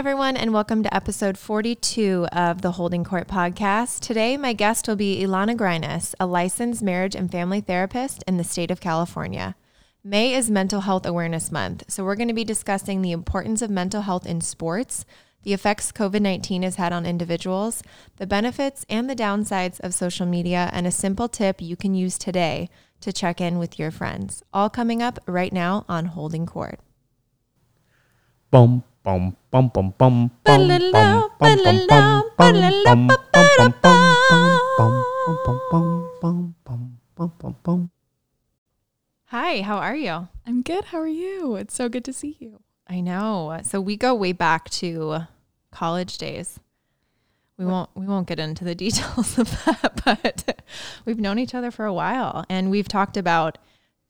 everyone, and welcome to episode 42 of the Holding Court podcast. Today, my guest will be Ilana Grinas, a licensed marriage and family therapist in the state of California. May is Mental Health Awareness Month, so we're going to be discussing the importance of mental health in sports, the effects COVID 19 has had on individuals, the benefits and the downsides of social media, and a simple tip you can use today to check in with your friends. All coming up right now on Holding Court. Bum bum bum bum bum bum bum bum bum bum bum bum bum bum bum bum bum Hi, how are you? I'm good. How are you? It's so good to see you. I know. So we go way back to college days. We won't we won't get into the details of that, but we've known each other for a while and we've talked about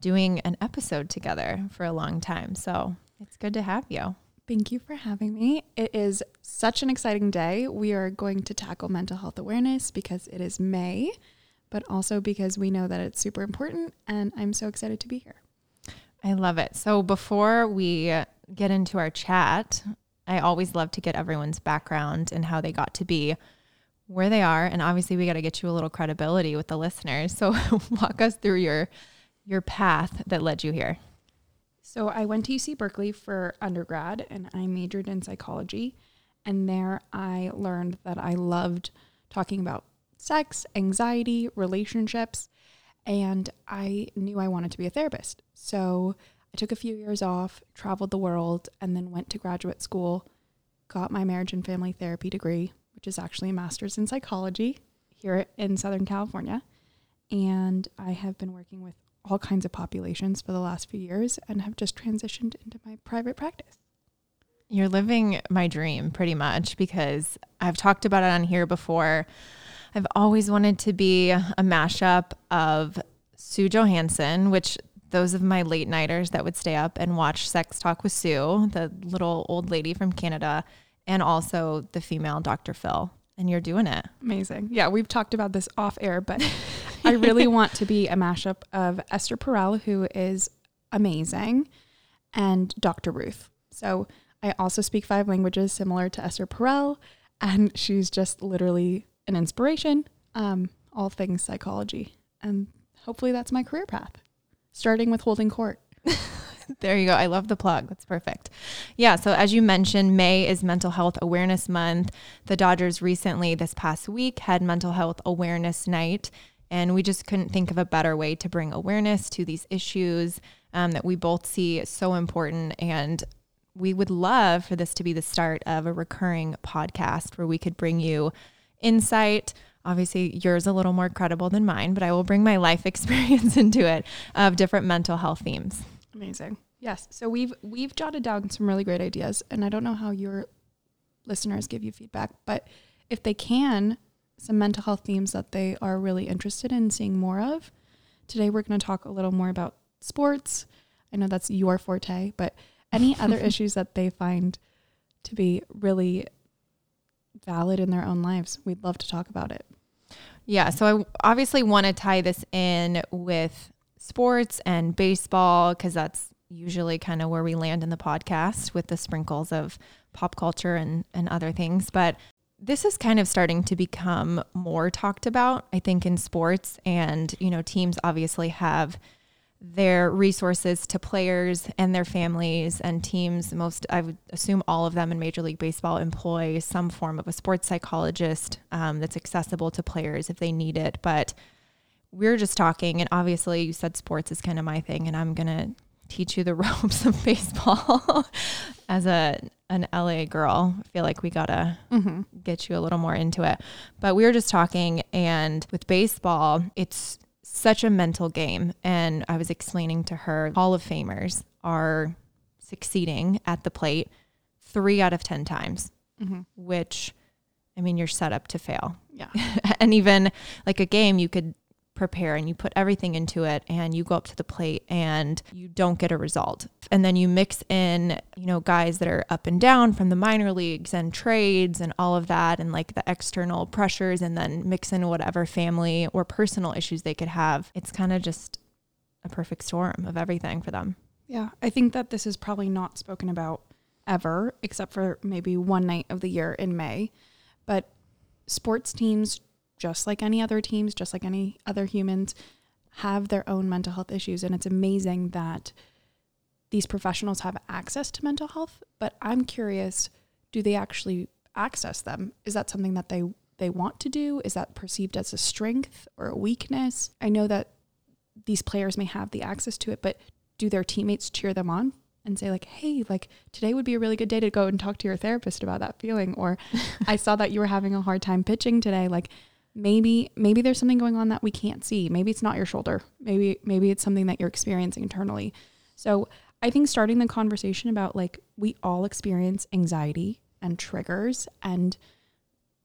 doing an episode together for a long time. So it's good to have you. Thank you for having me. It is such an exciting day. We are going to tackle mental health awareness because it is May, but also because we know that it's super important and I'm so excited to be here. I love it. So before we get into our chat, I always love to get everyone's background and how they got to be where they are. And obviously we got to get you a little credibility with the listeners. So walk us through your your path that led you here. So I went to UC Berkeley for undergrad and I majored in psychology. And there I learned that I loved talking about sex, anxiety, relationships. And I knew I wanted to be a therapist. So I took a few years off, traveled the world, and then went to graduate school, got my marriage and family therapy degree, which is actually a master's in psychology here in Southern California. And I have been working with all kinds of populations for the last few years and have just transitioned into my private practice. You're living my dream pretty much because I've talked about it on here before. I've always wanted to be a mashup of Sue Johanson, which those of my late nighters that would stay up and watch Sex Talk with Sue, the little old lady from Canada, and also the female Dr. Phil. And you're doing it. Amazing. Yeah, we've talked about this off air, but I really want to be a mashup of Esther Perel, who is amazing, and Dr. Ruth. So I also speak five languages similar to Esther Perel, and she's just literally an inspiration. Um, all things psychology. And hopefully that's my career path, starting with holding court. There you go. I love the plug. That's perfect. Yeah. So, as you mentioned, May is Mental Health Awareness Month. The Dodgers recently, this past week, had Mental Health Awareness Night. And we just couldn't think of a better way to bring awareness to these issues um, that we both see so important. And we would love for this to be the start of a recurring podcast where we could bring you insight. Obviously, yours a little more credible than mine, but I will bring my life experience into it of different mental health themes. Amazing. Yes. So we've we've jotted down some really great ideas, and I don't know how your listeners give you feedback, but if they can, some mental health themes that they are really interested in seeing more of. Today we're going to talk a little more about sports. I know that's your forte, but any other issues that they find to be really valid in their own lives, we'd love to talk about it. Yeah. So I obviously want to tie this in with sports and baseball because that's usually kind of where we land in the podcast with the sprinkles of pop culture and, and other things. But this is kind of starting to become more talked about, I think, in sports. And, you know, teams obviously have their resources to players and their families and teams. Most, I would assume all of them in Major League Baseball employ some form of a sports psychologist um, that's accessible to players if they need it. But we're just talking, and obviously, you said sports is kind of my thing, and I'm going to teach you the ropes of baseball as a an LA girl. I feel like we got to Mm-hmm. get you a little more into it. But we were just talking, and with baseball, it's such a mental game. And I was explaining to her, Hall of Famers are succeeding at the plate three out of 10 times, Mm-hmm. which I mean, you're set up to fail. Yeah. and even like a game, you could prepare and you put everything into it and you go up to the plate and you don't get a result. And then you mix in, you know, guys that are up and down from the minor leagues and trades and all of that and like the external pressures and then mix in whatever family or personal issues they could have. It's kind of just a perfect storm of everything for them. Yeah. I think that this is probably not spoken about ever, except for maybe one night of the year in May. But sports teams, just like any other teams, just like any other humans, have their own mental health issues. And it's amazing that these professionals have access to mental health. But I'm curious do they actually access them? Is that something that they, they want to do? Is that perceived as a strength or a weakness? I know that these players may have the access to it, but do their teammates cheer them on and say like hey like today would be a really good day to go and talk to your therapist about that feeling or i saw that you were having a hard time pitching today like maybe maybe there's something going on that we can't see. Maybe it's not your shoulder. Maybe maybe it's something that you're experiencing internally. So i think starting the conversation about like we all experience anxiety and triggers and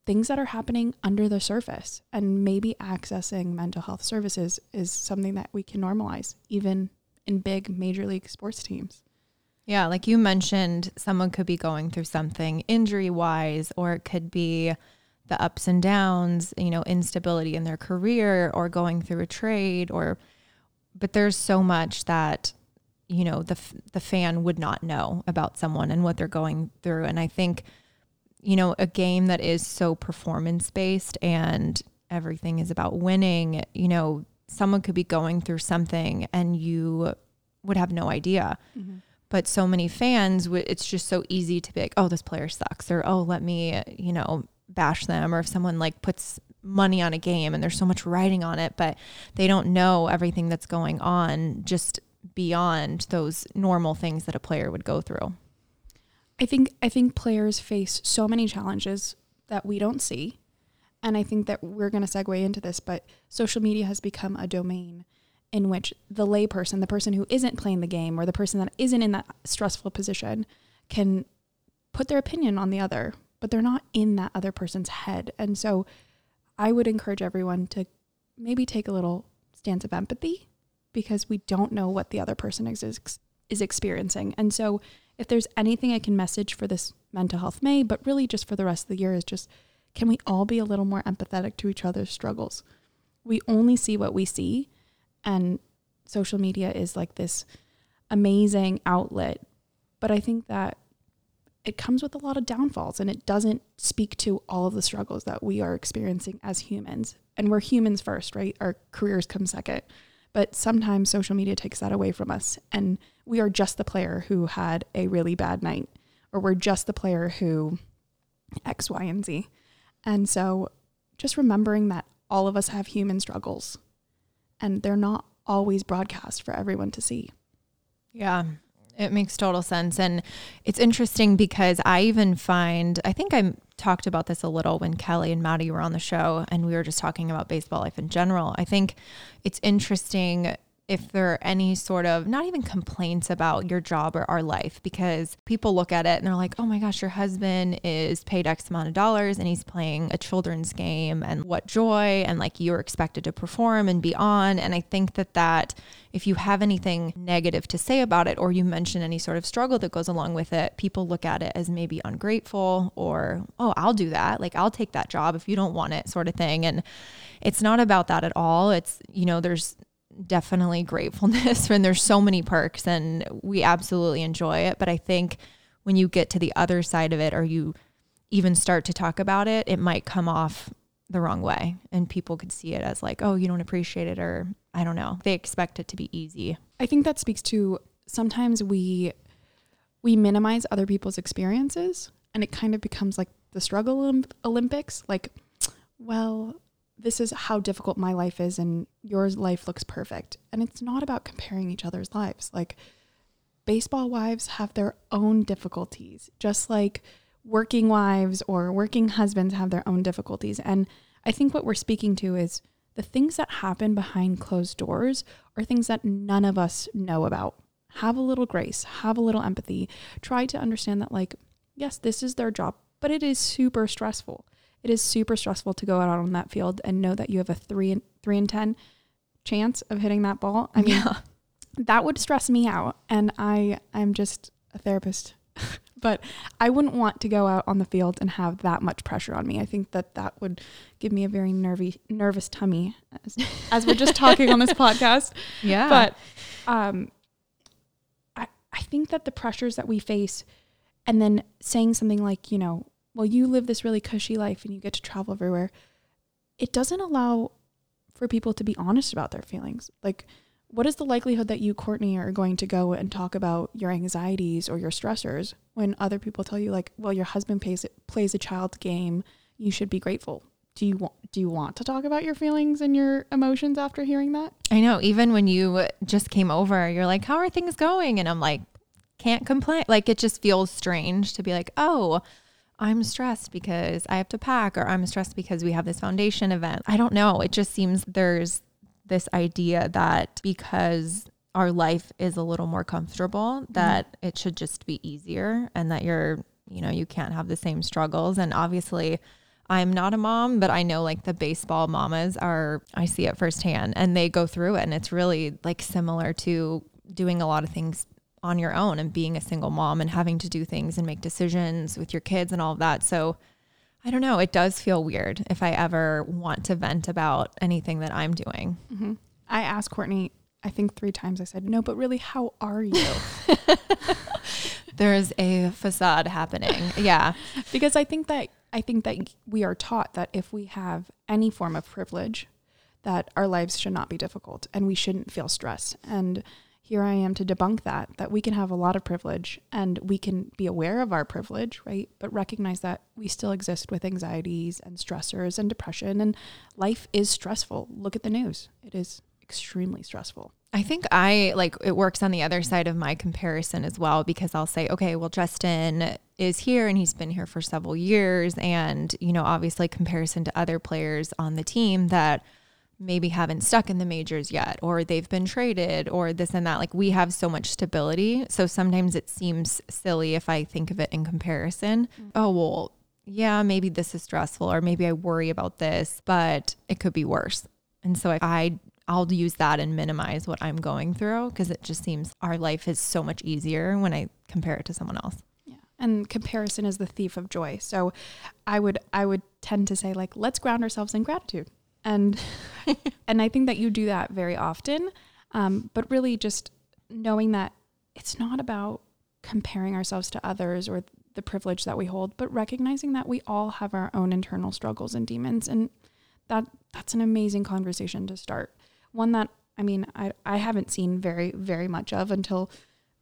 things that are happening under the surface. And maybe accessing mental health services is something that we can normalize even in big major league sports teams. Yeah, like you mentioned, someone could be going through something injury wise, or it could be the ups and downs, you know, instability in their career or going through a trade or but there's so much that you know the the fan would not know about someone and what they're going through. And I think you know a game that is so performance based and everything is about winning, you know, someone could be going through something and you would have no idea. Mm-hmm. But so many fans it's just so easy to be like oh this player sucks or oh let me you know bash them or if someone like puts money on a game and there's so much writing on it but they don't know everything that's going on just beyond those normal things that a player would go through I think I think players face so many challenges that we don't see. And I think that we're going to segue into this, but social media has become a domain in which the layperson, the person who isn't playing the game or the person that isn't in that stressful position can put their opinion on the other, but they're not in that other person's head. And so I would encourage everyone to maybe take a little stance of empathy because we don't know what the other person is is experiencing. And so if there's anything I can message for this mental health May, but really just for the rest of the year is just can we all be a little more empathetic to each other's struggles? We only see what we see and social media is like this amazing outlet, but I think that it comes with a lot of downfalls and it doesn't speak to all of the struggles that we are experiencing as humans. And we're humans first, right? Our careers come second. But sometimes social media takes that away from us and we are just the player who had a really bad night or we're just the player who X, Y, and Z. And so just remembering that all of us have human struggles and they're not always broadcast for everyone to see. Yeah, it makes total sense. And it's interesting because I even find, I think I talked about this a little when Kelly and Maddie were on the show and we were just talking about baseball life in general. I think it's interesting if there are any sort of not even complaints about your job or our life because people look at it and they're like, oh my gosh, your husband is paid X amount of dollars and he's playing a children's game and what joy and like you're expected to perform and be on. And I think that that if you have anything negative to say about it or you mention any sort of struggle that goes along with it, people look at it as maybe ungrateful or, oh, I'll do that. Like I'll take that job if you don't want it, sort of thing. And it's not about that at all. It's, you know, there's definitely gratefulness and there's so many perks and we absolutely enjoy it. But I think when you get to the other side of it or you even start to talk about it, it might come off the wrong way and people could see it as like, oh, you don't appreciate it or I don't know. They expect it to be easy. I think that speaks to sometimes we we minimize other people's experiences and it kind of becomes like the struggle Olymp- Olympics like well this is how difficult my life is and your life looks perfect. And it's not about comparing each other's lives. Like baseball wives have their own difficulties just like working wives or working husbands have their own difficulties. And i think what we're speaking to is the things that happen behind closed doors are things that none of us know about. Have a little grace have a little empathy. Try to understand that like yes this is their job but it is super stressful it is super stressful to go out on that field and know that you have a three and three and ten chance of hitting that ball. I mean, Yeah. that would stress me out, and I I'm just a therapist, but I wouldn't want to go out on the field and have that much pressure on me. I think that that would give me a very nervy nervous tummy, as, as we're just talking on this podcast. Yeah. But um, I I think that the pressures that we face and then saying something like, you know, well, you live this really cushy life and you get to travel everywhere. It doesn't allow for people to be honest about their feelings. Like, what is the likelihood that you, Courtney, are going to go and talk about your anxieties or your stressors when other people tell you, like, well, your husband plays plays a child's game, you should be grateful. Do you want do you want to talk about your feelings and your emotions after hearing that? I know. Even when you just came over, you're like, "How are things going?" And I'm like, "Can't complain." Like it just feels strange to be like, "Oh, I'm stressed because I have to pack, or I'm stressed because we have this foundation event." I don't know. It just seems there's this idea that because our life is a little more comfortable, that mm-hmm. it should just be easier, and that you're, you know, you can't have the same struggles. And obviously I'm not a mom, but I know like the baseball mamas are, I see it firsthand and they go through it. And it's really like similar to doing a lot of things on your own and being a single mom and having to do things and make decisions with your kids and all of that. So I don't know. It does feel weird if I ever want to vent about anything that I'm doing. Mm-hmm. I asked Courtney, I think three times, I said, no, but really, how are you? There's a facade happening. Yeah. because I think that I think that we are taught that if we have any form of privilege, that our lives should not be difficult and we shouldn't feel stress. And here I am to debunk that, that we can have a lot of privilege and we can be aware of our privilege, right? But recognize that we still exist with anxieties and stressors and depression, and life is stressful. Look at the news, it is extremely stressful. I think I like it works on the other side of my comparison as well because I'll say, okay, well, Justin is here and he's been here for several years. And, you know, obviously, comparison to other players on the team that maybe haven't stuck in the majors yet or they've been traded or this and that. Like, we have so much stability. So sometimes it seems silly if I think of it in comparison. Mm-hmm. Oh, well, yeah, maybe this is stressful or maybe I worry about this, but it could be worse. And so I I'll use that and minimize what I'm going through because it just seems our life is so much easier when I compare it to someone else. Yeah. And comparison is the thief of joy. So I would I would tend to say like let's ground ourselves in gratitude. And and I think that you do that very often. Um, but really just knowing that it's not about comparing ourselves to others or the privilege that we hold, but recognizing that we all have our own internal struggles and demons and that that's an amazing conversation to start one that I mean, I, I haven't seen very, very much of until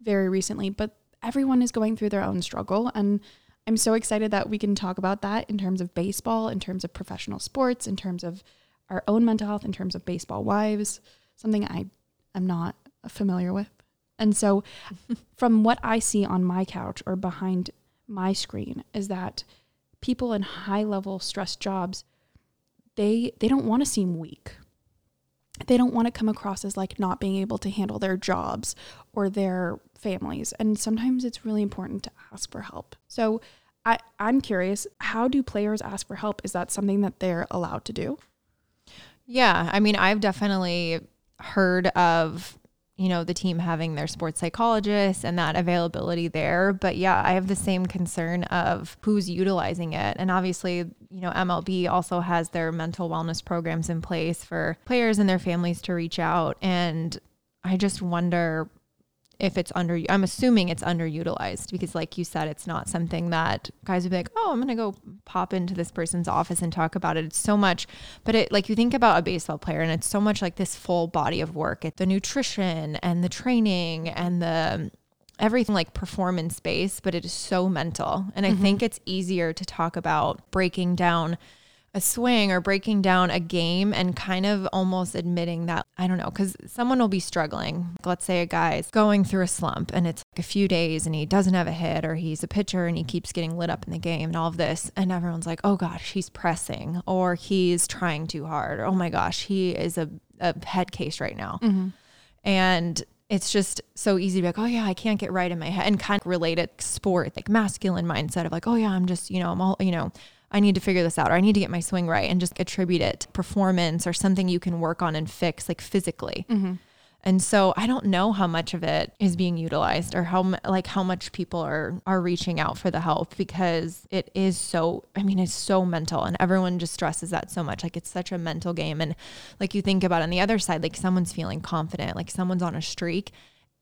very recently, but everyone is going through their own struggle. And I'm so excited that we can talk about that in terms of baseball, in terms of professional sports, in terms of our own mental health, in terms of baseball wives, something I am not familiar with. And so, from what I see on my couch or behind my screen, is that people in high level stress jobs, they they don't want to seem weak they don't want to come across as like not being able to handle their jobs or their families. And sometimes it's really important to ask for help. So I, I'm curious, how do players ask for help? Is that something that they're allowed to do? Yeah. I mean, I've definitely heard of you know, the team having their sports psychologists and that availability there. But yeah, I have the same concern of who's utilizing it. And obviously, you know, MLB also has their mental wellness programs in place for players and their families to reach out. And I just wonder if it's under I'm assuming it's underutilized because like you said it's not something that guys would be like, "Oh, I'm going to go pop into this person's office and talk about it." It's so much but it like you think about a baseball player and it's so much like this full body of work. It's the nutrition and the training and the everything like performance based, but it is so mental. And I mm-hmm. think it's easier to talk about breaking down a swing or breaking down a game and kind of almost admitting that, I don't know, because someone will be struggling. Let's say a guy's going through a slump and it's like a few days and he doesn't have a hit or he's a pitcher and he keeps getting lit up in the game and all of this. And everyone's like, oh gosh, he's pressing or he's trying too hard. Or, oh my gosh, he is a, a head case right now. Mm-hmm. And it's just so easy to be like, oh yeah, I can't get right in my head and kind of relate it sport, like masculine mindset of like, oh yeah, I'm just, you know, I'm all, you know, I need to figure this out or I need to get my swing right and just attribute it to performance or something you can work on and fix like physically. Mm-hmm. And so I don't know how much of it is being utilized or how like how much people are are reaching out for the help because it is so I mean it's so mental and everyone just stresses that so much like it's such a mental game and like you think about on the other side like someone's feeling confident like someone's on a streak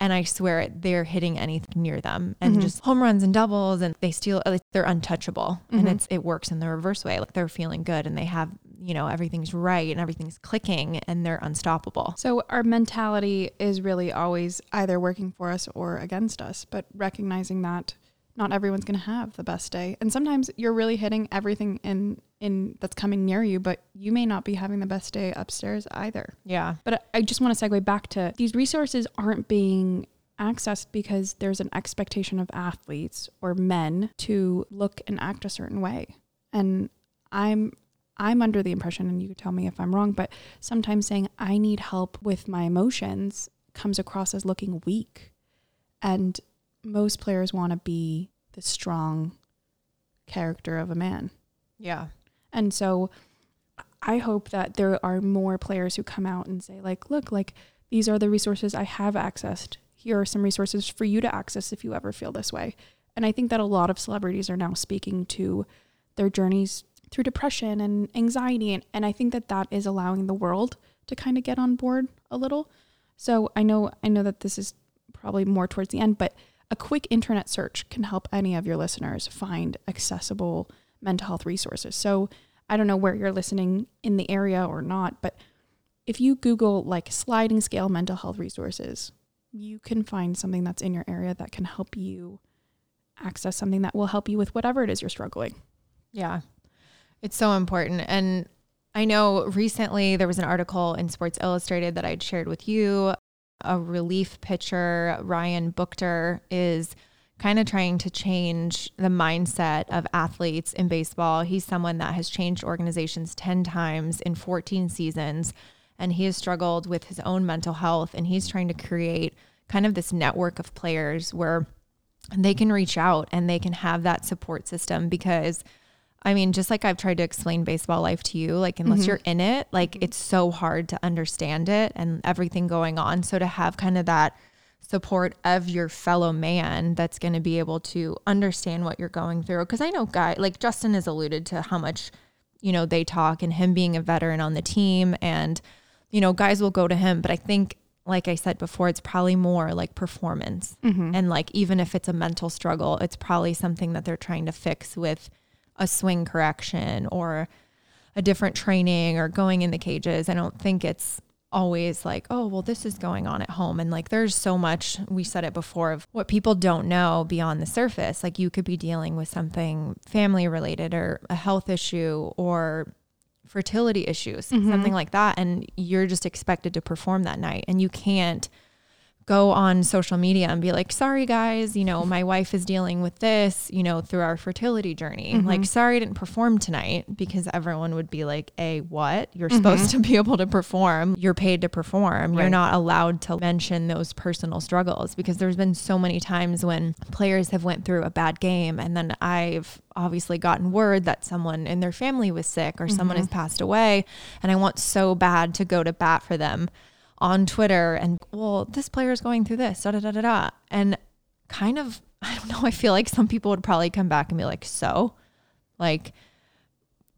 And I swear it, they're hitting anything near them and mm-hmm. just home runs and doubles and they steal uh, like, they're untouchable. And mm-hmm. it's it works in the reverse way. Like they're feeling good and they have, you know, everything's right and everything's clicking and they're unstoppable. So our mentality is really always either working for us or against us, but recognizing that not everyone's going to have the best day. And sometimes you're really hitting everything in in that's coming near you, but you may not be having the best day upstairs either. Yeah. But I just want to segue back to these resources aren't being accessed because there's an expectation of athletes or men to look and act a certain way. And I'm I'm under the impression and you can tell me if I'm wrong, but sometimes saying I need help with my emotions comes across as looking weak. And most players want to be the strong character of a man. Yeah. And so I hope that there are more players who come out and say, like, look, like these are the resources I have accessed. Here are some resources for you to access if you ever feel this way. And I think that a lot of celebrities are now speaking to their journeys through depression and anxiety. And, and I think that that is allowing the world to kind of get on board a little. So I know, I know that this is probably more towards the end, but a quick internet search can help any of your listeners find accessible mental health resources. So I don't know where you're listening in the area or not, but if you Google like sliding scale mental health resources, you can find something that's in your area that can help you access something that will help you with whatever it is you're struggling. Yeah. It's so important. And I know recently there was an article in Sports Illustrated that I'd shared with you. A relief pitcher, Ryan Buchter, is kind of trying to change the mindset of athletes in baseball. He's someone that has changed organizations 10 times in 14 seasons, and he has struggled with his own mental health. And he's trying to create kind of this network of players where they can reach out and they can have that support system because I mean, just like I've tried to explain baseball life to you, like unless mm-hmm. you're in it, like mm-hmm. it's so hard to understand it and everything going on. So to have kind of that support of your fellow man that's going to be able to understand what you're going through because I know guy like Justin has alluded to how much you know they talk and him being a veteran on the team and you know guys will go to him, but I think like I said before, it's probably more like performance. Mm-hmm. And like, even if it's a mental struggle, it's probably something that they're trying to fix with a swing correction or a different training or going in the cages. I don't think it's always like, oh, well, this is going on at home. And like, there's so much, we said it before, of what people don't know beyond the surface. Like, you could be dealing with something family related or a health issue or fertility issues, mm-hmm. something like that. And you're just expected to perform that night. And you can't go on social media and be like, sorry guys, you know, my wife is dealing with this, you know, through our fertility journey. Like, mm-hmm. sorry I didn't perform tonight because everyone would be like, A, what? You're mm-hmm. supposed to be able to perform. You're paid to perform. You're not allowed to mention those personal struggles because there's been so many times when players have went through a bad game and then I've obviously gotten word that someone in their family was sick or someone mm-hmm. has passed away and I want so bad to go to bat for them on Twitter and well, this player is going through this, da da da da da. And kind of, I don't know, I feel like some people would probably come back and be like, so like,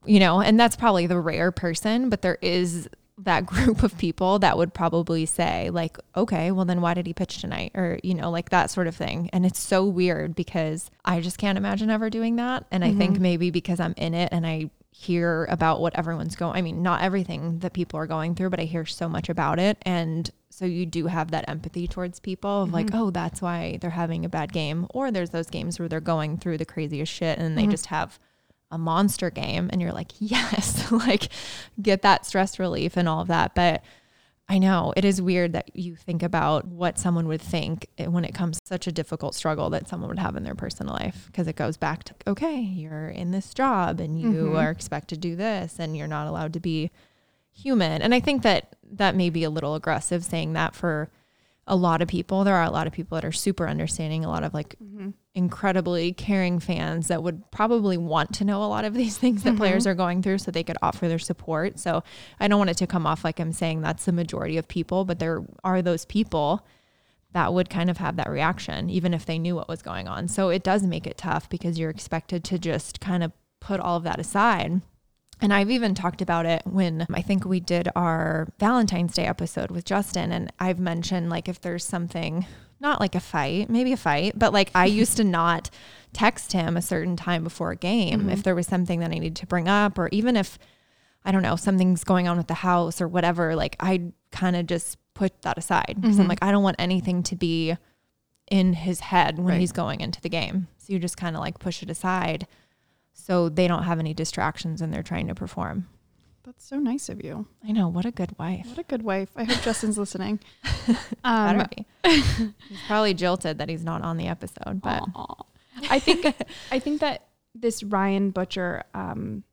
you know, and that's probably the rare person, but there is that group of people that would probably say like, okay, well then why did he pitch tonight? Or, you know, like that sort of thing. And it's so weird because I just can't imagine ever doing that. And I think mm-hmm. maybe because I'm in it and I hear about what everyone's going, I mean, not everything that people are going through, but I hear so much about it. And so you do have that empathy towards people of like, mm-hmm. oh, that's why they're having a bad game. Or there's those games where they're going through the craziest shit and they mm-hmm. just have a monster game and you're like, yes, like get that stress relief and all of that. But I know it is weird that you think about what someone would think when it comes to such a difficult struggle that someone would have in their personal life because it goes back to, okay, you're in this job and you mm-hmm. are expected to do this and you're not allowed to be human. And I think that that may be a little aggressive saying that for a lot of people. There are a lot of people that are super understanding, a lot of like mm-hmm. incredibly caring fans that would probably want to know a lot of these things that players mm-hmm. are going through so they could offer their support. So I don't want it to come off like I'm saying that's the majority of people, but there are those people that would kind of have that reaction even if they knew what was going on. So it does make it tough because you're expected to just kind of put all of that aside. And I've even talked about it when I think we did our Valentine's Day episode with Justin. And I've mentioned, like, if there's something not like a fight, maybe a fight, but like I used to not text him a certain time before a game if there was something that I needed to bring up, or even if I don't know, something's going on with the house or whatever, like I kind of just put that aside because I'm Mhm. like, I don't want anything to be in his head when Right. he's going into the game. So you just kind of like push it aside so they don't have any distractions and they're trying to perform. That's so nice of you. I know, what a good wife. What a good wife. I hope Justin's listening. Um, Better be. he's probably jilted that he's not on the episode, but. I think I think that this Ryan Buchter um,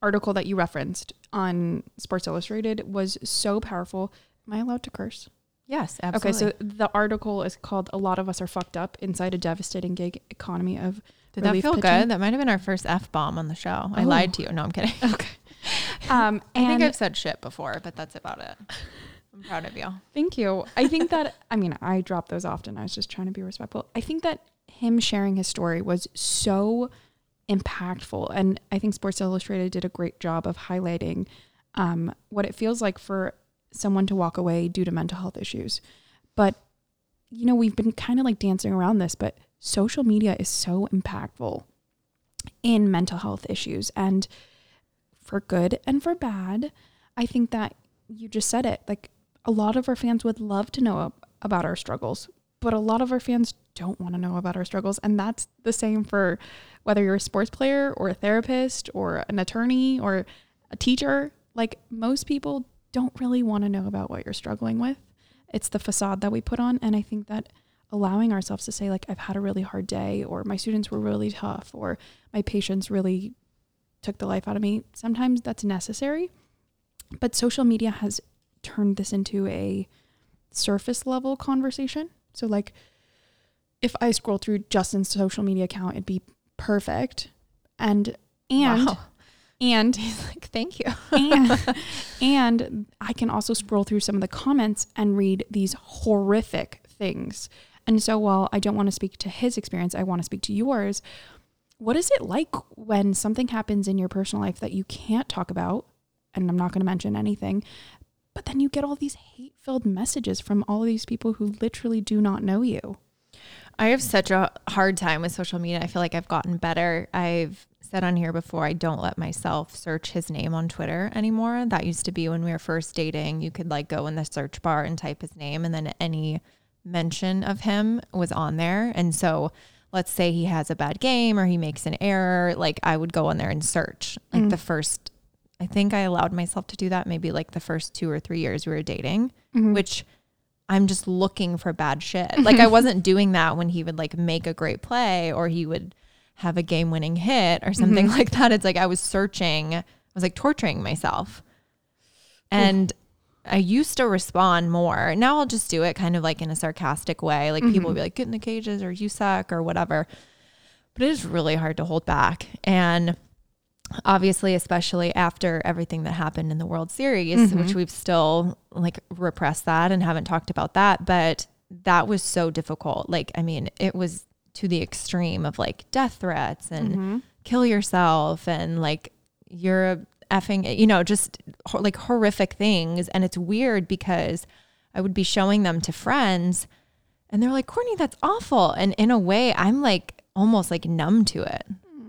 article that you referenced on Sports Illustrated was so powerful. Am I allowed to curse? yes, absolutely. Okay, so the article is called "A Lot of Us Are Fucked Up Inside a Devastating Gig Economy of." Did that feel pitching? good? That might have been our first F bomb on the show. I Oh. lied to you. No, I'm kidding. Okay. Um, I think I've said shit before, but that's about it. I'm proud of you. Thank you. I think that, I mean, I drop those often. I was just trying to be respectful. I think that him sharing his story was so impactful. And I think Sports Illustrated did a great job of highlighting um, what it feels like for someone to walk away due to mental health issues. But, you know, we've been kind of like dancing around this, but social media is so impactful in mental health issues. And for good and for bad, I think that you just said it. Like a lot of our fans would love to know about our struggles, but a lot of our fans don't want to know about our struggles. And that's the same for whether you're a sports player or a therapist or an attorney or a teacher. Like most people don't really want to know about what you're struggling with. It's the facade that we put on. And I think that allowing ourselves to say, like, I've had a really hard day, or my students were really tough, or my patients really took the life out of me, sometimes that's necessary. But social media has turned this into a surface level conversation. So, like, if I scroll through Justin's social media account, it'd be perfect. And, and, Wow. and, He's like, thank you. and, and I can also scroll through some of the comments and read these horrific things. And so, while I don't want to speak to his experience, I want to speak to yours. What is it like when something happens in your personal life that you can't talk about? And I'm not going to mention anything, but then you get all these hate filled messages from all these people who literally do not know you. I have such a hard time with social media. I feel like I've gotten better. I've said on here before, I don't let myself search his name on Twitter anymore. That used to be when we were first dating. You could like go in the search bar and type his name, and then any mention of him was on there. And so let's say he has a bad game or he makes an error, like I would go on there and search. Like Mm. the first, I think I allowed myself to do that maybe like the first two or three years we were dating, Mm-hmm. which I'm just looking for bad shit. Like I wasn't doing that when he would like make a great play or he would have a game winning hit or something like that. It's like I was searching, I was like torturing myself. And I used to respond more. Now I'll just do it kind of like in a sarcastic way. Like people will be like, get in the cages or you suck or whatever. But it is really hard to hold back. And obviously, especially after everything that happened in the World Series, which we've still like repressed that and haven't talked about that. But that was so difficult. Like, I mean, it was to the extreme of like death threats and Mm-hmm. kill yourself and like you're a effing, you know, just like horrific things. And it's weird because I would be showing them to friends and they're like, Courtney, that's awful. And in a way, I'm like almost like numb to it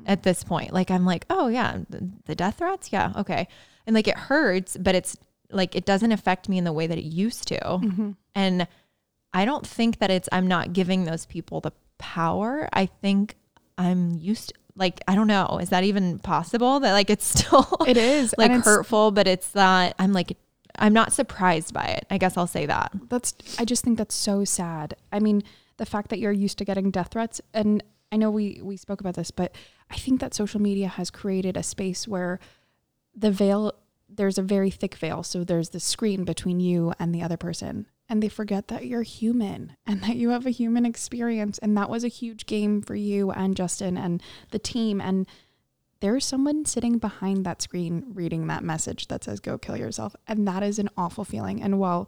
at this point. Like, I'm like, oh, yeah, the, the death threats. Yeah. Okay. And like it hurts, but it's like it doesn't affect me in the way that it used to. Mm-hmm. And I don't think that it's, I'm not giving those people the power. I think I'm used to, like, I don't know. Is that even possible that like it's still It is like it's- hurtful, but it's not, I'm like, I'm not surprised by it. I guess I'll say that. That's I just think that's so sad. I mean, the fact that you're used to getting death threats and I know we we spoke about this, but I think that social media has created a space where the veil there's a very thick veil. So there's the screen between you and the other person. And they forget that you're human and that you have a human experience. And that was a huge game for you and Justin and the team. And there's someone sitting behind that screen reading that message that says, go kill yourself. And that is an awful feeling. And while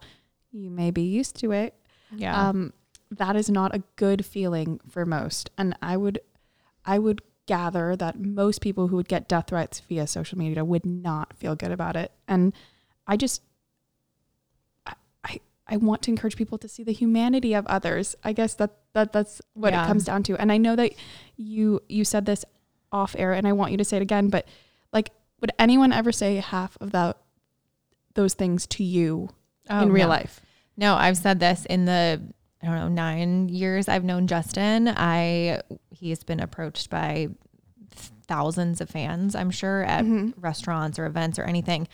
you may be used to it, Yeah. um, that is not a good feeling for most. And I would, I would gather that most people who would get death threats via social media would not feel good about it. And I just, I, want to encourage people to see the humanity of others. I guess that that that's what Yeah. it comes down to. And I know that you you said this off air and I want you to say it again, but like would anyone ever say half of that those things to you Oh, in real no. life? No, I've said this in the I don't know nine years I've known Justin. I he's been approached by thousands of fans, I'm sure, at mm-hmm. restaurants or events or anything,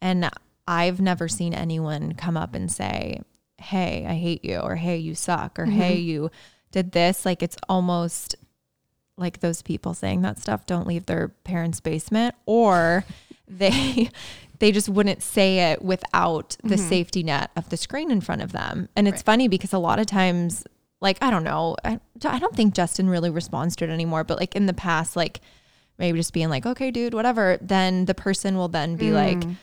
and I've never seen anyone come up and say, "Hey, I hate you," or "Hey, you suck," or mm-hmm. "Hey, you did this." Like it's almost like those people saying that stuff don't leave their parents' basement or they they just wouldn't say it without the mm-hmm. safety net of the screen in front of them. And it's Right. funny because a lot of times like I don't know, I, I don't think Justin really responds to it anymore, but like in the past like maybe just being like, "Okay, dude, whatever." Then the person will then be like, mm.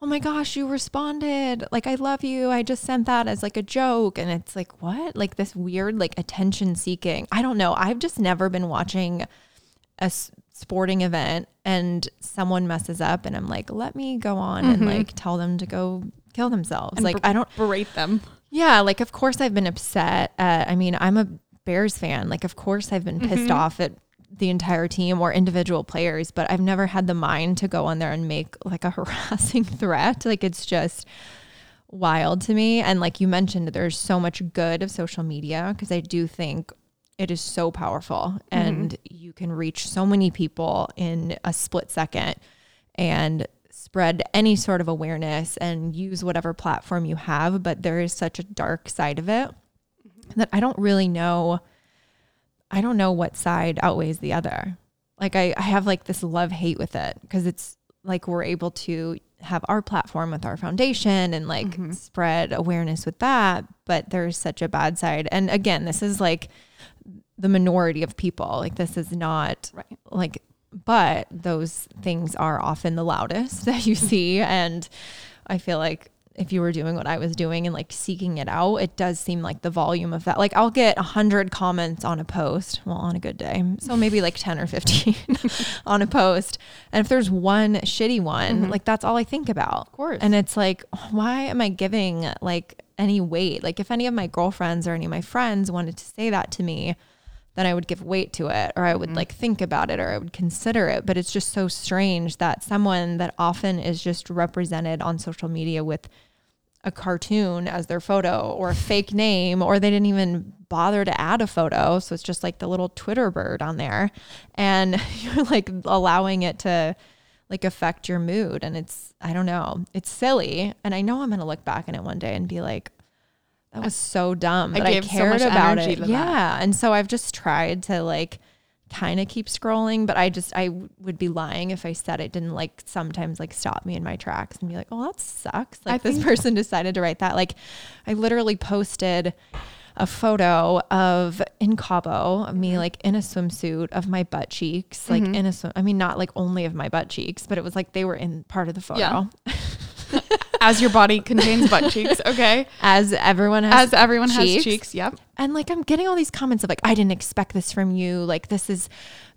"Oh my gosh, you responded. Like I love you. I just sent that as like a joke." And it's like, "What?" Like this weird like attention seeking. I don't know. I've just never been watching a s- sporting event and someone messes up and I'm like, "Let me go on and mm-hmm. like tell them to go kill themselves." And like ber- I don't berate them. yeah, like of course I've been upset. At, I mean, I'm a Bears fan. Like of course I've been pissed mm-hmm. off at the entire team or individual players, but I've never had the mind to go on there and make like a harassing threat. Like it's just wild to me. And like you mentioned, there's so much good of social media because I do think it is so powerful mm-hmm. and you can reach so many people in a split second and spread any sort of awareness and use whatever platform you have. But there is such a dark side of it mm-hmm. that I don't really know. I don't know what side outweighs the other. Like I, I have like this love hate with it because it's like we're able to have our platform with our foundation and like mm-hmm. spread awareness with that. But there's such a bad side. And again, this is like the minority of people. Like this is not Right. like but those things are often the loudest that you see and i feel like if you were doing what i was doing and like seeking it out it does seem like the volume of that like i'll get a 100 comments on a post well on a good day so maybe like 10 or 15 on a post. And if there's one shitty one mm-hmm. like that's all i think about. Of course. and it's like why am i giving like any weight? Like if any of my girlfriends or any of my friends wanted to say that to me then I would give weight to it or I would mm-hmm. like think about it or I would consider it. But it's just so strange that someone that often is just represented on social media with a cartoon as their photo or a fake name, or they didn't even bother to add a photo. So it's just like the little Twitter bird on there. And you're like allowing it to like affect your mood. And it's, I don't know, it's silly. And I know I'm going to look back on it one day and be like, that was so dumb. I That I, so cared much about it. to that. yeah. And so I've just tried to like kind of keep scrolling, but I just, I w- would be lying if I said it didn't like sometimes like stop me in my tracks and be like, oh, that sucks. Like I this think- person decided to write that. Like I literally posted a photo of in Cabo of Mm-hmm. me like in a swimsuit of my butt cheeks, like in a swim. I mean, not like only of my butt cheeks, but it was like they were in part of the photo. Yeah. As your body contains butt cheeks, okay? As everyone has As everyone has cheeks, yep. and like I'm getting all these comments of like I didn't expect this from you. Like this is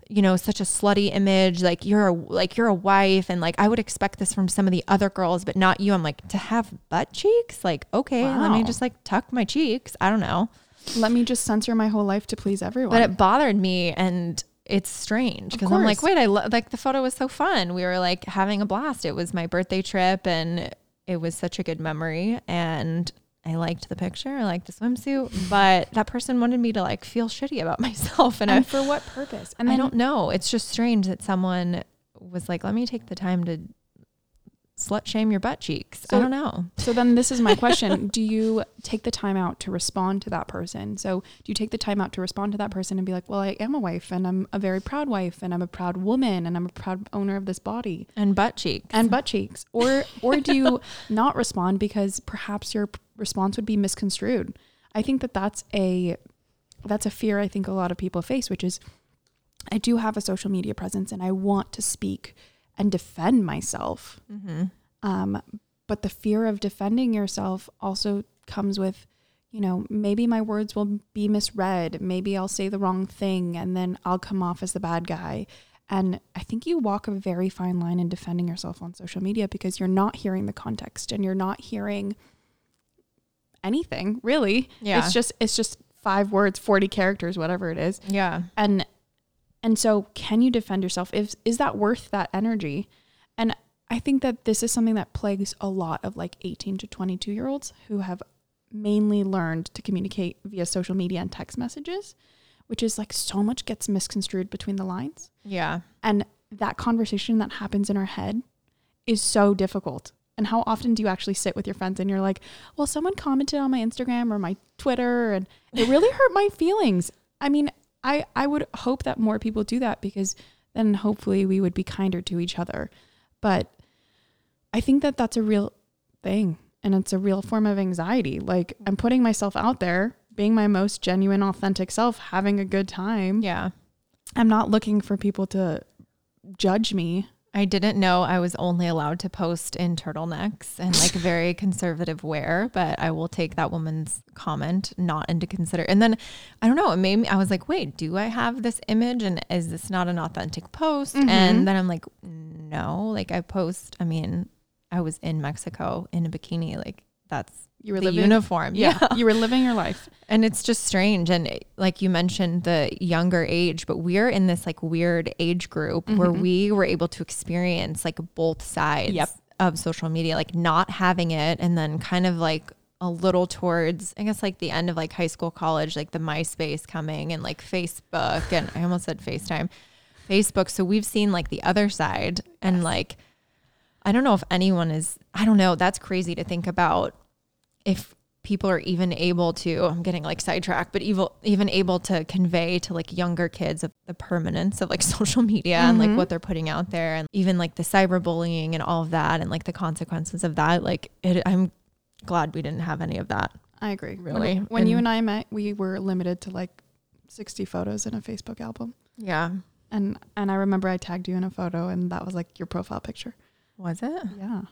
you know such a slutty image. Like you're a like you're a wife and like I would expect this from some of the other girls but not you. I'm like to have butt cheeks? Like okay, let me just like tuck my cheeks. I don't know. Let me just censor my whole life to please everyone. But it bothered me and it's strange because I'm like, wait, I lo- like the photo was so fun. We were like having a blast. It was my birthday trip and it was such a good memory. And I liked the picture. I liked the swimsuit, but that person wanted me to like feel shitty about myself. And, and I, for what purpose? And I don't know. It's just strange that someone was like, let me take the time to slut shame your butt cheeks. I don't know. So then this is my question. do you take the time out to respond to that person? So do you take the time out to respond to that person and be like, well, I am a wife and I'm a very proud wife and I'm a proud woman and I'm a proud owner of this body And butt cheeks. and butt cheeks? Or or do you not respond because perhaps your response would be misconstrued? I think that that's a that's a fear I think a lot of people face, which is I do have a social media presence and I want to speak and defend myself. mm-hmm. Um, but the fear of defending yourself also comes with, you know, maybe my words will be misread. Maybe I'll say the wrong thing and then I'll come off as the bad guy. And I think you walk a very fine line in defending yourself on social media because you're not hearing the context and you're not hearing anything really. Yeah. It's just it's just five words, 40 characters, whatever it is. Yeah. And and so can you defend yourself? If is that worth that energy? And I think that this is something that plagues a lot of like 18 to 22 year olds who have mainly learned to communicate via social media and text messages, which is like so much gets misconstrued between the lines. Yeah. And that conversation that happens in our head is so difficult. And how often do you actually sit with your friends and you're like, well, someone commented on my Instagram or my Twitter and it really hurt my feelings. I mean, I, I would hope that more people do that because then hopefully we would be kinder to each other. But I think that that's a real thing and it's a real form of anxiety. Like I'm putting myself out there, being my most genuine, authentic self, having a good time. Yeah. I'm not looking for people to judge me. I didn't know I was only allowed to post in turtlenecks and like very conservative wear, but I will take that woman's comment not into consider. And then I don't know, it made me, I was like, wait, do I have this image and is this not an authentic post? Mhm. And then I'm like, no, like I post, I mean, I was in Mexico in a bikini, like that's You were the living uniform. Yeah, you were living your life. And it's just strange. And like you mentioned, the younger age, but we're in this like weird age group where Mhm. we were able to experience like both sides Yep. of social media, like not having it and then kind of like a little towards, I guess, like the end of like high school, college, like the MySpace coming and like Facebook. And I almost said FaceTime, Facebook. So we've seen like the other side and like, I don't know if anyone is, I don't know. That's crazy to think about if people are even able to i'm getting like sidetracked but evil even able to convey to like younger kids of the permanence of like social media and like Mhm. what they're putting out there and even like the cyberbullying and all of that and like the consequences of that like it, i'm glad we didn't have any of that I agree. Really? When, you And- and I met, we were limited to like 60 photos in a Facebook album. yeah And and I remember I tagged you in a photo and that was like your profile picture. was it Yeah.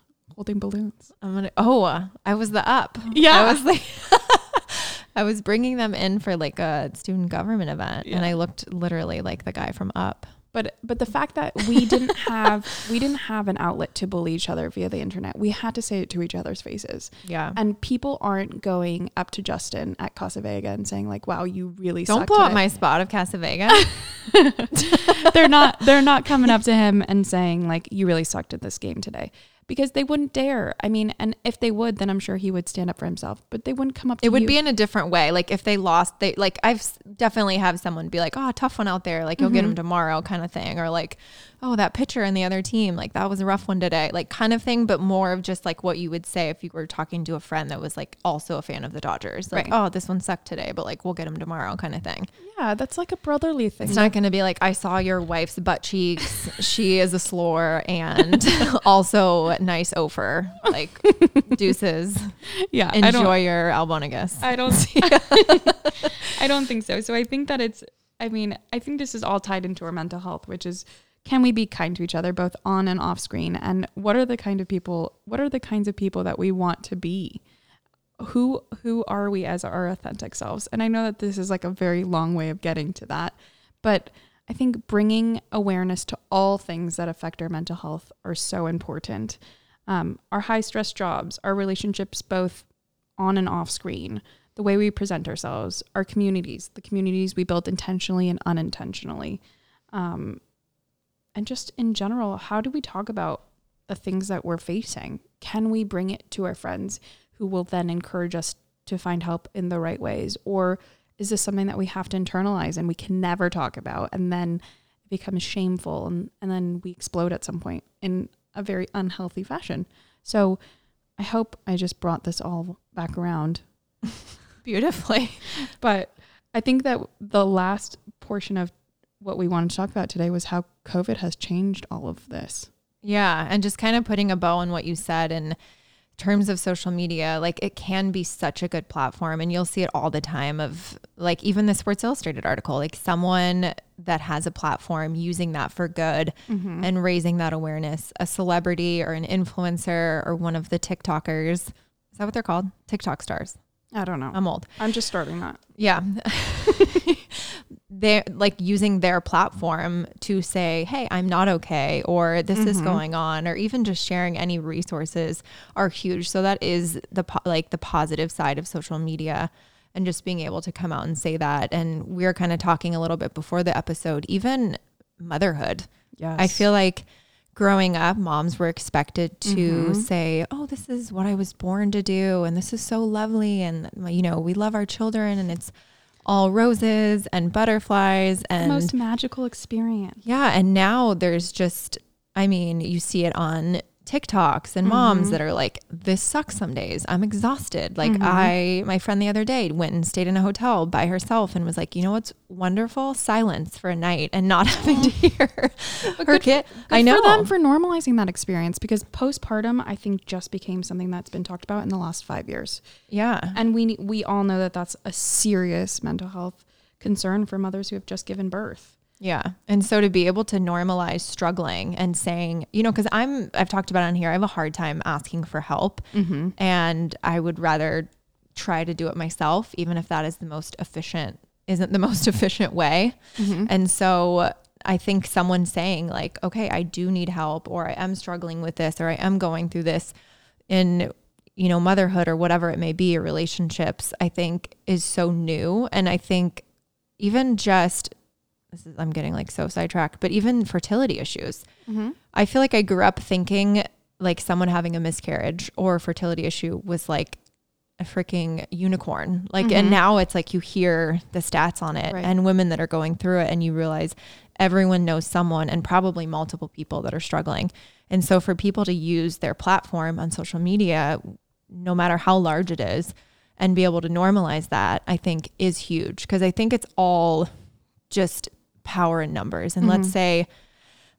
Holding balloons. i'm gonna oh uh, i was the up Yeah. i was like i was bringing them in for like a student government event and i looked literally like the guy from up But but the fact that we didn't have we didn't have an outlet to bully each other via the internet. We had to say it to each other's faces. yeah And people aren't going up to Justin at Casa Vega and saying like, "Wow, you really sucked. don't blow up my spot of Casa Vega they're not they're not coming up to him and saying like you really sucked at this game today because they wouldn't dare. I mean, and if they would, then I'm sure he would stand up for himself. But they wouldn't come up to It would you. be in a different way. Like if they lost, they like I've definitely have someone be like, "Oh, tough one out there. Like you'll get Mm-hmm. him tomorrow," kind of thing, or like, "Oh, that pitcher in the other team, like that was a rough one today," like kind of thing. But more of just like what you would say if you were talking to a friend that was like also a fan of the Dodgers, like, Right. "Oh, this one sucked today, but like we'll get him tomorrow," kind of thing. yeah, that's like a brotherly thing. It's not going to be like, "I saw your wife's butt cheeks. she is a slore and also nice offer. Like deuces. yeah, Enjoy your albondigas. I don't see. I don't think so. So I think that it's. I mean, I think this is all tied into our mental health, which is can we be kind to each other both on and off screen, and what are the kind of people? What are the kinds of people that we want to be? Who who are we as our authentic selves? And I know that this is like a very long way of getting to that, but I think bringing awareness to all things that affect our mental health are so important. Um, our high stress jobs, our relationships, both on and off screen, the way we present ourselves, our communities, the communities we build intentionally and unintentionally, um, and just in general, how do we talk about the things that we're facing? Can we bring it to our friends who will then encourage us to find help in the right ways? Or is this something that we have to internalize and we can never talk about and then it becomes shameful and, and then we explode at some point in a very unhealthy fashion? So I hope I just brought this all back around Beautifully. but I think that the last portion of what we wanted to talk about today was how COVID has changed all of this. Yeah. And just kind of putting a bow on what you said in terms of social media, like it can be such a good platform. And you'll see it all the time of like even the Sports Illustrated article, like someone that has a platform using that for good mm-hmm. and raising that awareness, a celebrity or an influencer or one of the TikTokers. Is that what they're called? TikTok stars. I don't know. I'm old. I'm just starting that. Yeah. they're like using their platform to say, Hey, I'm not okay, or this is mm-hmm. going on, or even just sharing any resources are huge. So that is the, po- like the positive side of social media and just being able to come out and say that. And we were kind of talking a little bit before the episode, even motherhood. Yes. I feel like growing up, moms were expected to Mm-hmm. say, "Oh, this is what I was born to do, and this is so lovely, and you know, we love our children, and it's all roses and butterflies, the and most magical experience. yeah." And now there's just, I mean, you see it on TikToks and moms Mm-hmm. that are like, "This sucks some days. I'm exhausted." Like I, my friend the other day went and stayed in a hotel by herself and was like, "You know what's wonderful? Silence for a night and not having to hear her kid." I know for them for normalizing that experience because postpartum, I think, just became something that's been talked about in the last five years, yeah. and we we all know that that's a serious mental health concern for mothers who have just given birth. Yeah. And so to be able to normalize struggling and saying, you know, because I'm, I've talked about on here, I have a hard time asking for help. Mm-hmm. And I would rather try to do it myself, even if that is the most efficient, isn't the most efficient way. Mm-hmm. And so I think someone saying, like, okay, I do need help, or I am struggling with this, or I am going through this in, you know, motherhood or whatever it may be, or relationships, I think is so new. And I think even just this is I'm getting like so sidetracked, but even fertility issues. Mm-hmm. I feel like I grew up thinking like someone having a miscarriage or a fertility issue was like a freaking unicorn. Like and mm-hmm. now it's like you hear the stats on it Right. and women that are going through it and you realize everyone knows someone and probably multiple people that are struggling. And so for people to use their platform on social media no matter how large it is and be able to normalize that, I think is huge because I think it's all just power in numbers. And let's mm-hmm. say,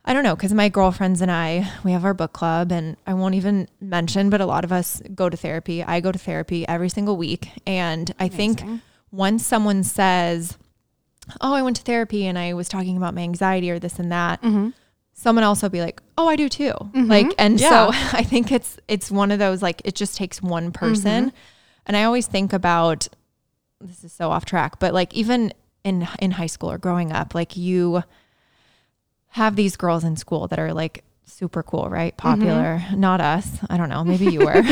I don't know, because my girlfriends and I, we have our book club, and I won't even mention, but a lot of us go to therapy. I go to therapy every single week. And I think once someone says, Oh, I went to therapy and I was talking about my anxiety or this and that, mm-hmm. someone else will be like, Oh, I do too. Mm-hmm. Like, and so I think it's it's one of those like it just takes one person. And I always think about this is so off track, but like even in in high school or growing up, like you have these girls in school that are like super cool, right? Mm-hmm. Popular. Not us. I don't know. Maybe you were.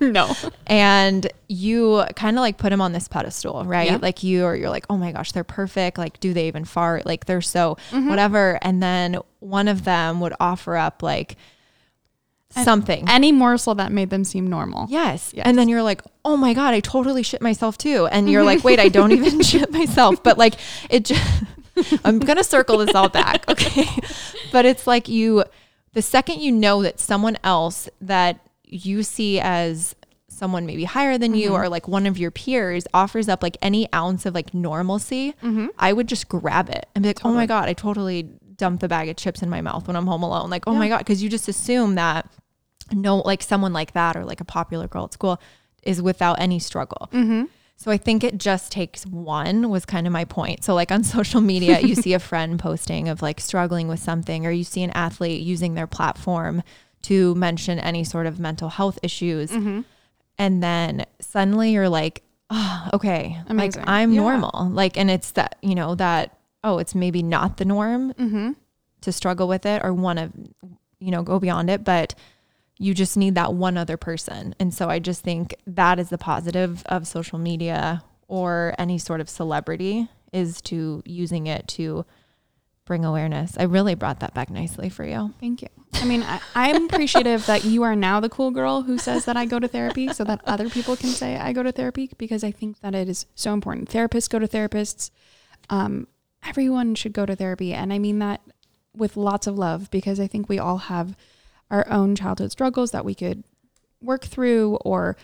no. and you kind of like put them on this pedestal, right? Yeah. Like you or you're like, oh my gosh, they're perfect. Like, do they even fart? Like they're so mm-hmm. whatever. And then one of them would offer up like something. Any morsel that made them seem normal. Yes. Yes. And then you're like, oh my God, I totally shit myself too. And you're like, wait, I don't even shit myself. But like, it just, I'm going to circle this all back. Okay. But it's like you, the second you know that someone else that you see as someone maybe higher than you mm-hmm. or like one of your peers offers up like any ounce of like normalcy, mm-hmm. I would just grab it and be like, oh my God, I totally dumped the bag of chips in my mouth when I'm home alone. Like, oh my God. Cause you just assume that no like someone like that or like a popular girl at school is without any struggle mm-hmm. so i think it just takes one was kind of my point so like on social media you see a friend posting of like struggling with something or you see an athlete using their platform to mention any sort of mental health issues mm-hmm. and then suddenly you're like oh okay Amazing. like i'm Yeah. normal like and it's that you know that oh it's maybe not the norm Mm-hmm. to struggle with it or want to you know go beyond it but you just need that one other person and so i just think that is the positive of social media or any sort of celebrity is to using it to bring awareness i really brought that back nicely for you Thank you. I mean, I, I'm appreciative that you are now the cool girl who says that I go to therapy so that other people can say I go to therapy because I think that it is so important. Therapists go to therapists. Um, everyone should go to therapy. And I mean that with lots of love because I think we all have our own childhood struggles that we could work through or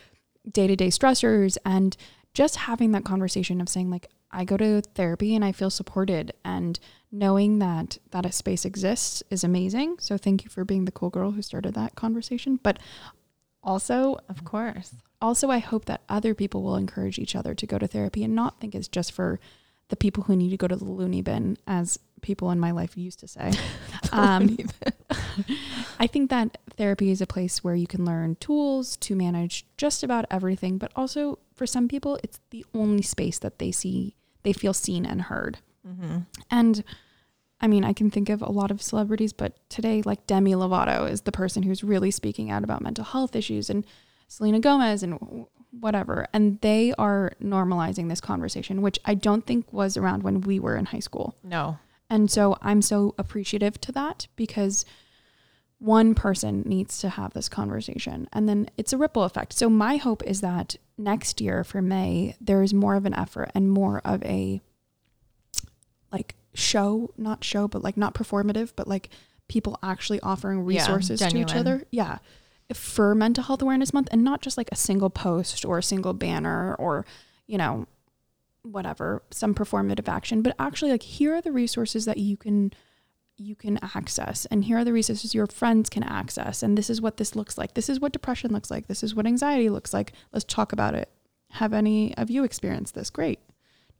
day to day stressors. And just having that conversation of saying, like, I go to therapy and I feel supported and knowing that that a space exists is amazing. So thank you for being the cool girl who started that conversation. But also, of course also I hope that other people will encourage each other to go to therapy and not think it's just for the people who need to go to the loony bin, as people in my life used to say. Um, I think that therapy is a place where you can learn tools to manage just about everything, but also for some people, it's the only space that they see, they feel seen and heard. Mm-hmm. And I mean, I can think of a lot of celebrities, but today, like Demi Lovato is the person who's really speaking out about mental health issues, and Selena Gomez and whatever. And they are normalizing this conversation, which I don't think was around when we were in high school. No. And so I'm so appreciative to that because one person needs to have this conversation and then it's a ripple effect. So my hope is that next year for May, there is more of an effort and more of a like show, not show, but like not performative, but like people actually offering Yeah, resources to each other. Yeah. For mental health awareness month and not just like a single post or a single banner or, you know, whatever, some performative action, but actually like here are the resources that you can you can access and here are the resources your friends can access and this is what this looks like. This is what depression looks like. This is what anxiety looks like. Let's talk about it. Have any of you experienced this? Great.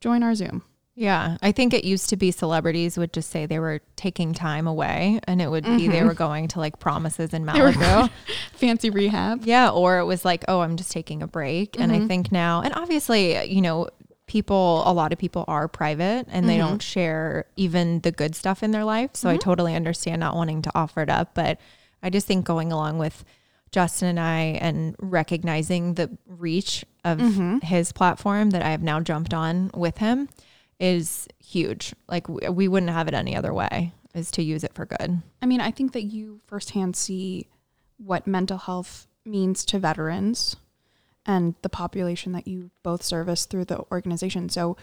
Join our Zoom. Yeah, I think it used to be celebrities would just say they were taking time away, and it would be they Mhm. were going to like Promises in Malibu. Fancy rehab. yeah, or it was like, oh, I'm just taking a break. And I Mhm. think now, and obviously, you know, people, a lot of people are private and they Mhm. don't share even the good stuff in their life. So I totally understand not wanting to offer it up, but I just think going along with Justin and I and recognizing the reach of his platform that I have now jumped on with him is huge. Like w- we wouldn't have it any other way is to use it for good. I mean, I think that you firsthand see what mental health means to veterans and the population that you both service through the organization. So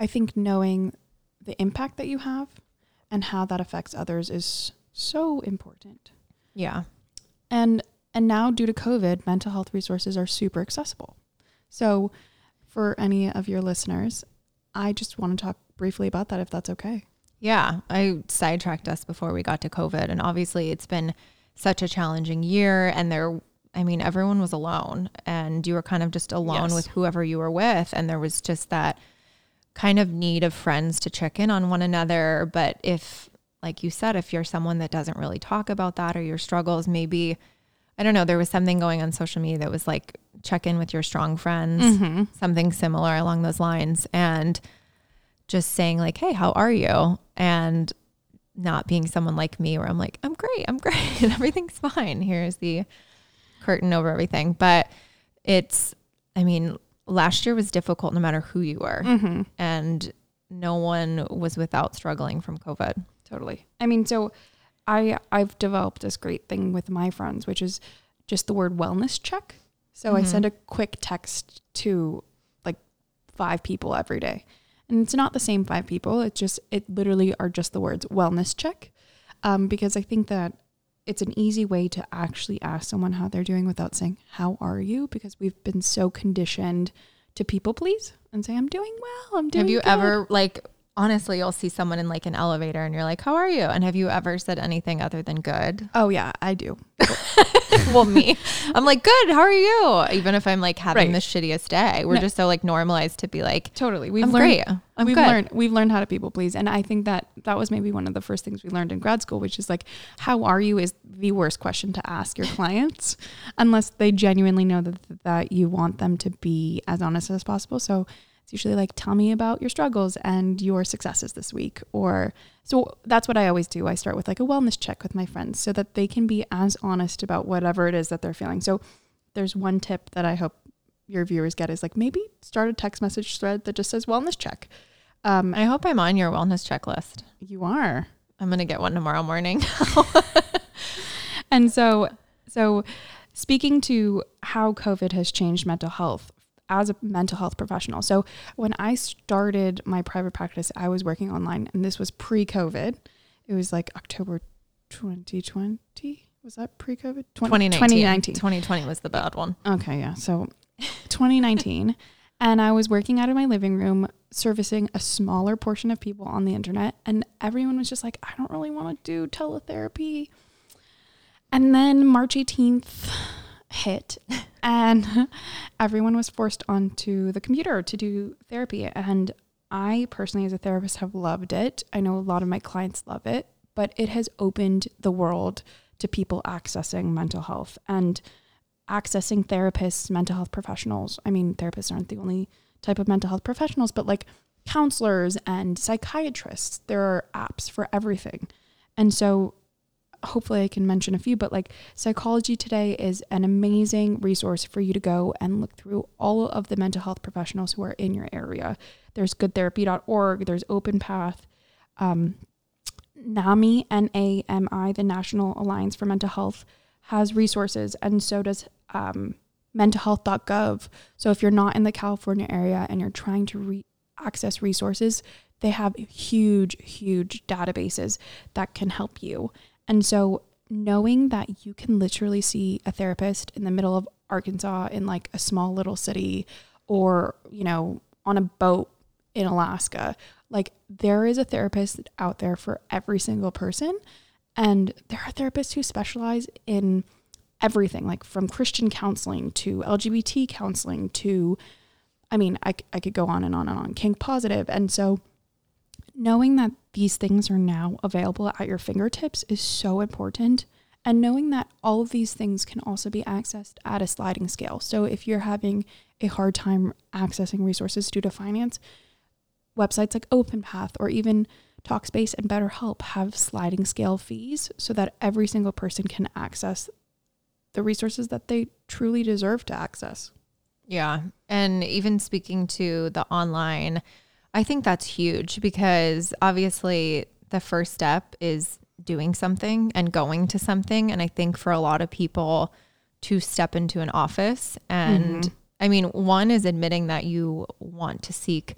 I think knowing the impact that you have and how that affects others is so important. Yeah. And and now due to COVID, mental health resources are super accessible. So for any of your listeners, I just want to talk briefly about that if that's okay. Yeah, I sidetracked us before we got to COVID. And obviously, it's been such a challenging year. And there, I mean, everyone was alone, and you were kind of just alone Yes. with whoever you were with. And there was just that kind of need of friends to check in on one another. But if, like you said, if you're someone that doesn't really talk about that or your struggles, maybe, I don't know, there was something going on social media that was like, check in with your strong friends Mm-hmm. something similar along those lines and just saying like hey how are you and not being someone like me where i'm like i'm great i'm great everything's fine here's the curtain over everything but it's i mean last year was difficult no matter who you were Mm-hmm. and no one was without struggling from covid Totally. I mean, so I I've developed this great thing with my friends, which is just the word wellness check. So I Mhm. send a quick text to like five people every day. And it's not the same five people. It's just it literally are just the words wellness check. Um, because I think that it's an easy way to actually ask someone how they're doing without saying, How are you? Because we've been so conditioned to people please and say, I'm doing well. I'm doing have you good." ever like honestly you'll see someone in like an elevator and you're like how are you and have you ever said anything other than good Oh yeah, I do. well, me, I'm like, good. How are you? Even if I'm like having Right. the shittiest day, we're No. just so like normalized to be like, Totally. We've I'm learned great. I'm we've good. learned we've learned how to people please and i think that that was maybe one of the first things we learned in grad school which is like how are you is the worst question to ask your clients unless they genuinely know that that you want them to be as honest as possible so it's usually like tell me about your struggles and your successes this week or so that's what i always do i start with like a wellness check with my friends so that they can be as honest about whatever it is that they're feeling so there's one tip that i hope your viewers get is like maybe start a text message thread that just says wellness check um, I hope I'm on your wellness checklist. you are. I'm gonna get one tomorrow morning. And so, so speaking to how COVID has changed mental health as a mental health professional. So when I started my private practice, I was working online and this was pre-COVID. It was like October 2020. Was that pre-COVID? 20- 2019. 2019. 2020 was the bad one. Okay, yeah. So 2019. and I was working out of my living room servicing a smaller portion of people on the internet. And everyone was just like, I don't really want to do teletherapy. And then March 18th hit, and everyone was forced onto the computer to do therapy. And I personally, as a therapist, have loved it. I know a lot of my clients love it, but it has opened the world to people accessing mental health and accessing therapists, mental health professionals. I mean, therapists aren't the only type of mental health professionals, but like counselors and psychiatrists. There are apps for everything. And so hopefully I can mention a few, but like Psychology Today is an amazing resource for you to go and look through all of the mental health professionals who are in your area. There's goodtherapy.org, there's OpenPath, um, NAMI, N A M I, the National Alliance for Mental Health, has resources, and so does um, mentalhealth.gov. So if you're not in the California area and you're trying to re- access resources, they have huge, huge databases that can help you. And so knowing that you can literally see a therapist in the middle of Arkansas in like a small little city or, you know, on a boat in Alaska, like there is a therapist out there for every single person. And there are therapists who specialize in everything, like from Christian counseling to LGBT counseling to, I mean, I, I could go on and on and on, kink positive. And so knowing that these things are now available at your fingertips is so important. And knowing that all of these things can also be accessed at a sliding scale. So if you're having a hard time accessing resources due to finance, websites like OpenPath or even Talkspace and BetterHelp have sliding scale fees so that every single person can access the resources that they truly deserve to access. Yeah. And even speaking to the online, I think that's huge because obviously the first step is doing something and going to something. And I think for a lot of people to step into an office and Mm-hmm. I mean, one is admitting that you want to seek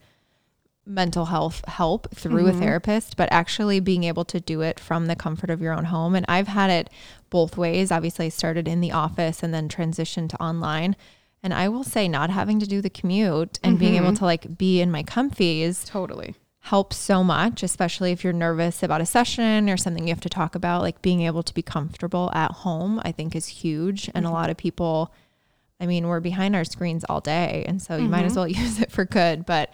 mental health help through Mm-hmm. a therapist, but actually being able to do it from the comfort of your own home. And I've had it both ways. Obviously, I started in the office and then transitioned to online. And I will say, not having to do the commute and being Mm-hmm. able to like be in my comfies Totally. helps so much, especially if you're nervous about a session or something you have to talk about. Like being able to be comfortable at home, I think is huge. And a lot of people, I mean, we're behind our screens all day. And so you might as well use it for good. But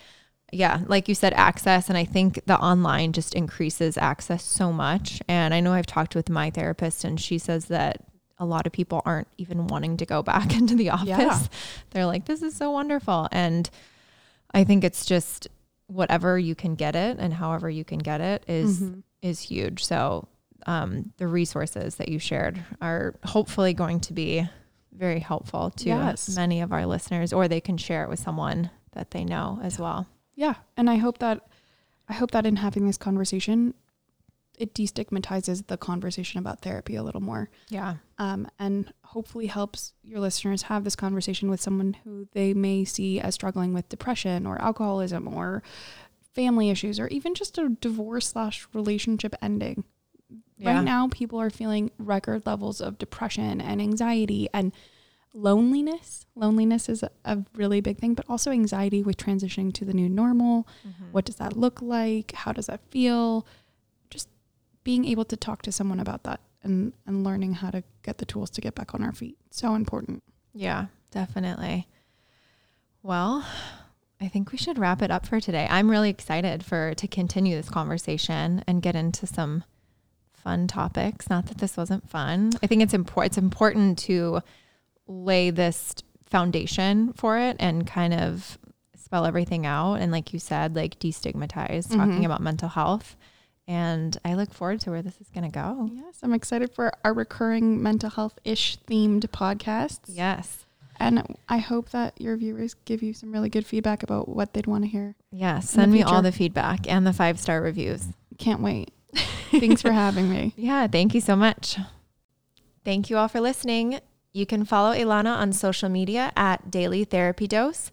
yeah, like you said, access. And I think the online just increases access so much. And I know I've talked with my therapist, and she says that a lot of people aren't even wanting to go back into the office. Yeah. They're like, this is so wonderful. And I think it's just whatever you can get it and however you can get it is Mm-hmm. is huge. So um, the resources that you shared are hopefully going to be very helpful to Yes. many of our listeners, or they can share it with someone that they know as well. Yeah, and I hope that I hope that in having this conversation, it destigmatizes the conversation about therapy a little more, Yeah. Um, and hopefully helps your listeners have this conversation with someone who they may see as struggling with depression or alcoholism or family issues or even just a divorce slash relationship ending. Yeah. Right now, people are feeling record levels of depression and anxiety and loneliness. Loneliness is a, a really big thing, but also anxiety with transitioning to the new normal. What does that look like? How does that feel? Just being able to talk to someone about that and, and learning how to get the tools to get back on our feet. So important. Yeah, definitely. Well, I think we should wrap it up for today. I'm really excited for to continue this conversation and get into some fun topics. Not that this wasn't fun. I think it's important it's important to lay this foundation for it and kind of spell everything out and like you said, like destigmatize talking Mhm. about mental health. And I look forward to where this is going to go. Yes, I'm excited for our recurring mental health ish themed podcasts. Yes. And I hope that your viewers give you some really good feedback about what they'd want to hear. Yes. Send me all the feedback and the five star reviews. Can't wait. Thanks for having me. Yeah, thank you so much. Thank you all for listening. You can follow Ilana on social media at Daily Therapy Dose.